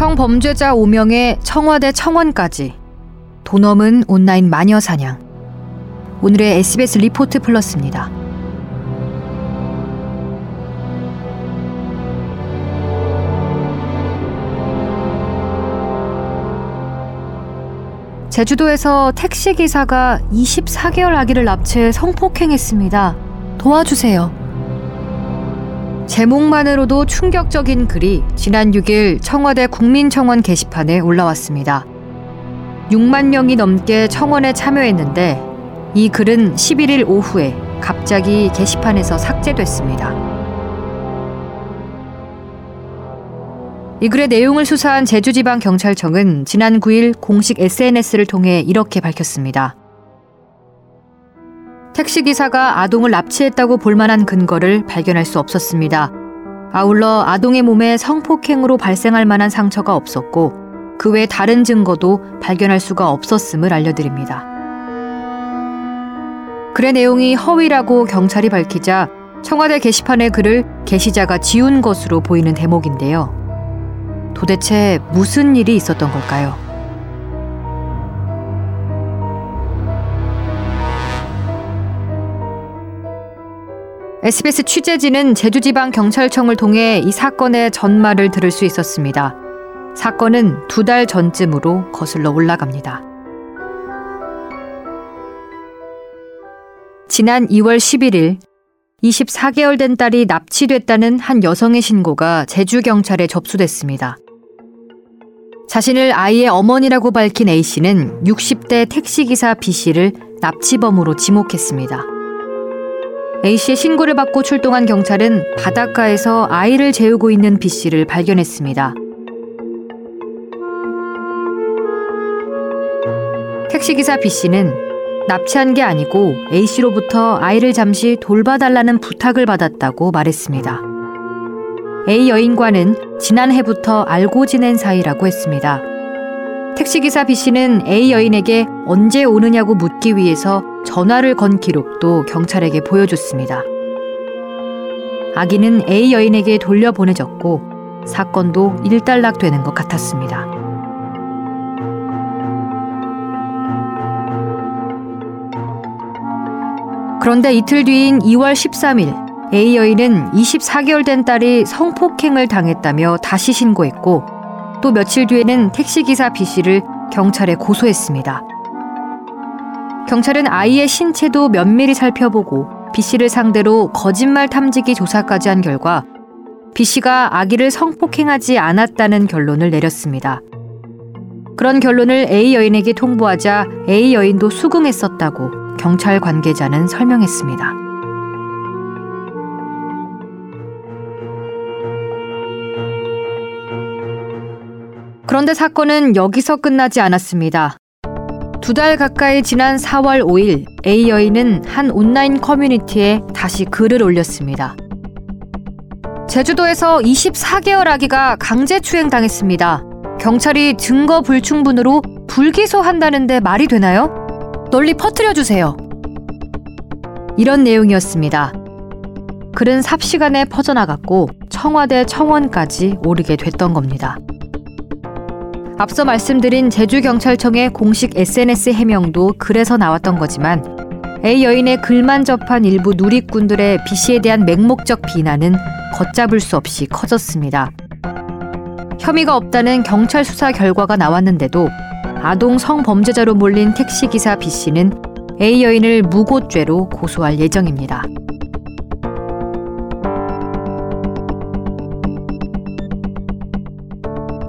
성범죄자 5명의 청와대 청원까지 돈 넘은 온라인 마녀 사냥 오늘의 SBS 리포트 플러스입니다. 제주도에서 택시기사가 24개월 아기를 납치해 성폭행했습니다. 도와주세요. 제목만으로도 충격적인 글이 지난 6일 청와대 국민청원 게시판에 올라왔습니다. 6만 명이 넘게 청원에 참여했는데 이 글은 11일 오후에 갑자기 게시판에서 삭제됐습니다. 이 글의 내용을 수사한 제주지방경찰청은 지난 9일 공식 SNS를 통해 이렇게 밝혔습니다. 택시기사가 아동을 납치했다고 볼 만한 근거를 발견할 수 없었습니다. 아울러 아동의 몸에 성폭행으로 발생할 만한 상처가 없었고 그 외 다른 증거도 발견할 수가 없었음을 알려드립니다. 글의 내용이 허위라고 경찰이 밝히자 청와대 게시판의 글을 게시자가 지운 것으로 보이는 대목인데요. 도대체 무슨 일이 있었던 걸까요? SBS 취재진은 제주지방 경찰청을 통해 이 사건의 전말을 들을 수 있었습니다. 사건은 두 달 전쯤으로 거슬러 올라갑니다. 지난 2월 11일 24개월 된 딸이 납치됐다는 한 여성의 신고가 제주 경찰에 접수됐습니다. 자신을 아이의 어머니라고 밝힌 A씨는 60대 택시기사 B씨를 납치범으로 지목했습니다. A씨의 신고를 받고 출동한 경찰은 바닷가에서 아이를 재우고 있는 B씨를 발견했습니다. 택시기사 B씨는 납치한 게 아니고 A씨로부터 아이를 잠시 돌봐달라는 부탁을 받았다고 말했습니다. A 여인과는 지난해부터 알고 지낸 사이라고 했습니다. 택시기사 B씨는 A 여인에게 언제 오느냐고 묻기 위해서 전화를 건 기록도 경찰에게 보여줬습니다. 아기는 A 여인에게 돌려보내졌고 사건도 일단락되는 것 같았습니다. 그런데 이틀 뒤인 2월 13일 A 여인은 24개월 된 딸이 성폭행을 당했다며 다시 신고했고 또 며칠 뒤에는 택시기사 B 씨를 경찰에 고소했습니다. 경찰은 아이의 신체도 면밀히 살펴보고 B 씨를 상대로 거짓말 탐지기 조사까지 한 결과 B 씨가 아기를 성폭행하지 않았다는 결론을 내렸습니다. 그런 결론을 A 여인에게 통보하자 A 여인도 수긍했었다고 경찰 관계자는 설명했습니다. 그런데 사건은 여기서 끝나지 않았습니다. 두 달 가까이 지난 4월 5일 A 여인은 한 온라인 커뮤니티에 다시 글을 올렸습니다. 제주도에서 24개월 아기가 강제추행 당했습니다. 경찰이 증거 불충분으로 불기소한다는데 말이 되나요? 널리 퍼뜨려 주세요. 이런 내용이었습니다. 글은 삽시간에 퍼져나갔고 청와대 청원까지 오르게 됐던 겁니다. 앞서 말씀드린 제주경찰청의 공식 SNS 해명도 글에서 나왔던 거지만 A 여인의 글만 접한 일부 누리꾼들의 B 씨에 대한 맹목적 비난은 걷잡을 수 없이 커졌습니다. 혐의가 없다는 경찰 수사 결과가 나왔는데도 아동 성범죄자로 몰린 택시기사 B 씨는 A 여인을 무고죄로 고소할 예정입니다.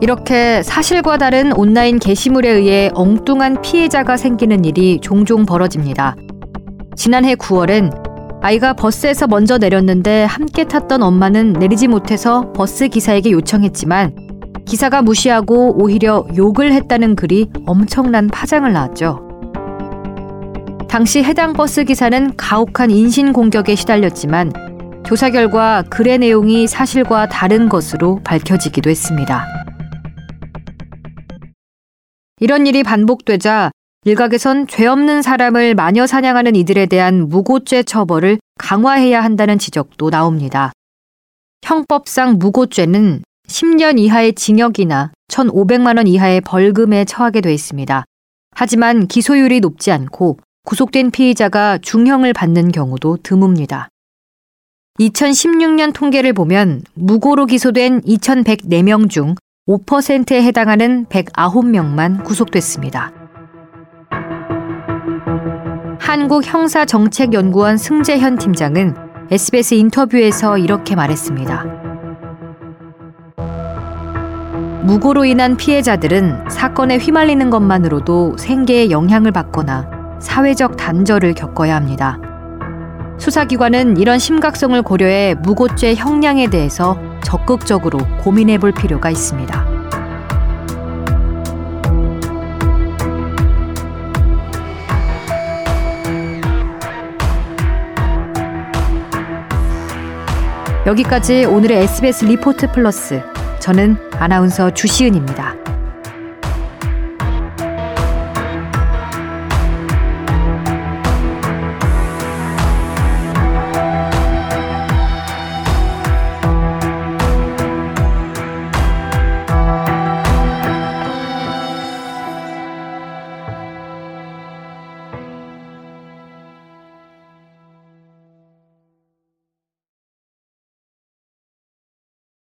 이렇게 사실과 다른 온라인 게시물에 의해 엉뚱한 피해자가 생기는 일이 종종 벌어집니다. 지난해 9월엔 아이가 버스에서 먼저 내렸는데 함께 탔던 엄마는 내리지 못해서 버스 기사에게 요청했지만 기사가 무시하고 오히려 욕을 했다는 글이 엄청난 파장을 낳았죠. 당시 해당 버스 기사는 가혹한 인신 공격에 시달렸지만 조사 결과 글의 내용이 사실과 다른 것으로 밝혀지기도 했습니다. 이런 일이 반복되자 일각에선 죄 없는 사람을 마녀 사냥하는 이들에 대한 무고죄 처벌을 강화해야 한다는 지적도 나옵니다. 형법상 무고죄는 10년 이하의 징역이나 1,500만 원 이하의 벌금에 처하게 돼 있습니다. 하지만 기소율이 높지 않고 구속된 피의자가 중형을 받는 경우도 드뭅니다. 2016년 통계를 보면 무고로 기소된 2,104명 중 5%에 해당하는 109명만 구속됐습니다. 한국형사정책연구원 승재현 팀장은 SBS 인터뷰에서 이렇게 말했습니다. 무고로 인한 피해자들은 사건에 휘말리는 것만으로도 생계에 영향을 받거나 사회적 단절을 겪어야 합니다. 수사기관은 이런 심각성을 고려해 무고죄 형량에 대해서 적극적으로 고민해 볼 필요가 있습니다. 여기까지 오늘의 SBS 리포트 플러스. 저는 아나운서 주시은입니다.